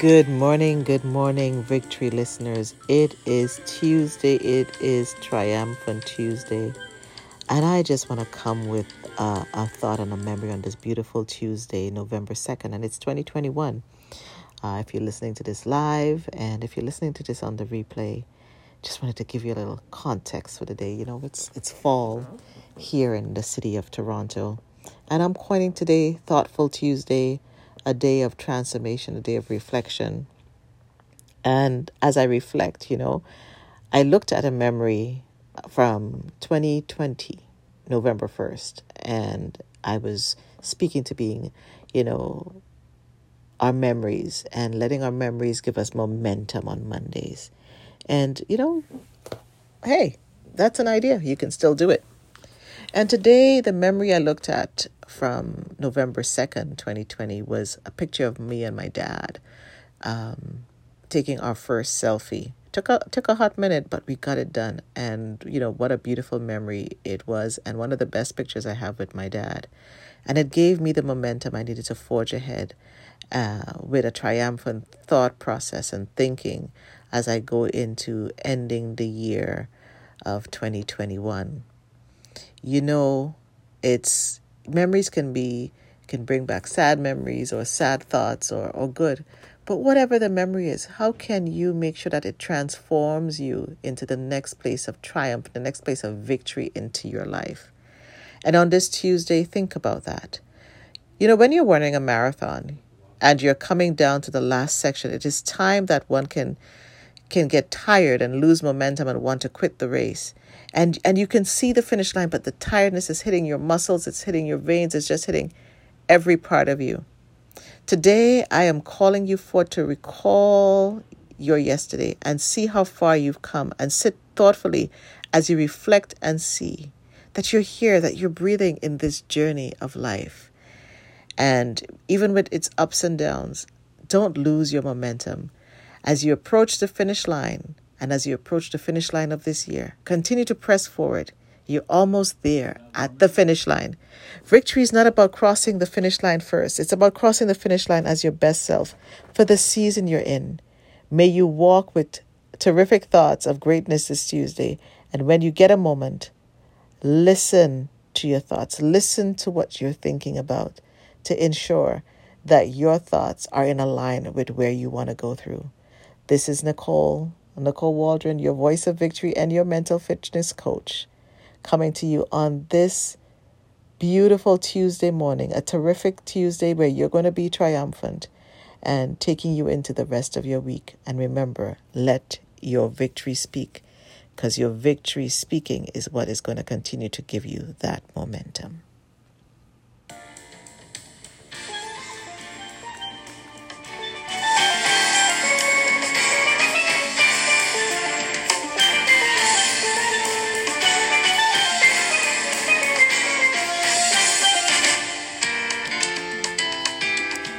Good morning, good morning, victory listeners. It is Tuesday, it is Triumphant Tuesday. And I just want to come with uh, a thought and a memory on this beautiful Tuesday, November 2nd, and it's 2021. Uh, if you're listening to this live and if you're listening to this on the replay, just wanted to give you a little context for the day. You know, it's it's fall here in the city of Toronto, and I'm coining today Thoughtful Tuesday, a day of transformation, a day of reflection. And as I reflect, you know, I looked at a memory from 2020, November 1st, and I was speaking to being, you know, our memories and letting our memories give us momentum on Mondays. And, you know, hey, that's an idea. You can still do it. And today, the memory I looked at from November 2nd, 2020, was a picture of me and my dad um, taking our first selfie. Took a, took a hot minute, but we got it done. And, you know, what a beautiful memory it was. And one of the best pictures I have with my dad. And it gave me the momentum I needed to forge ahead uh, with a triumphant thought process and thinking as I go into ending the year of 2021. You know, it's memories can be can bring back sad memories or sad thoughts or, or good. But whatever the memory is, how can you make sure that it transforms you into the next place of triumph, the next place of victory into your life? And on this Tuesday, think about that. You know, when you're running a marathon and you're coming down to the last section, it is time that one can can get tired and lose momentum and want to quit the race. And and you can see the finish line, but the tiredness is hitting your muscles, it's hitting your veins, it's just hitting every part of you. Today I am calling you for to recall your yesterday and see how far you've come and sit thoughtfully as you reflect and see that you're here, that you're breathing in this journey of life. And even with its ups and downs, don't lose your momentum. As you approach the finish line, and as you approach the finish line of this year, continue to press forward. You're almost there at the finish line. Victory is not about crossing the finish line first, it's about crossing the finish line as your best self for the season you're in. May you walk with terrific thoughts of greatness this Tuesday. And when you get a moment, listen to your thoughts, listen to what you're thinking about to ensure that your thoughts are in line with where you want to go through. This is Nicole, Nicole Waldron, your voice of victory and your mental fitness coach, coming to you on this beautiful Tuesday morning, a terrific Tuesday where you're going to be triumphant and taking you into the rest of your week. And remember, let your victory speak because your victory speaking is what is going to continue to give you that momentum.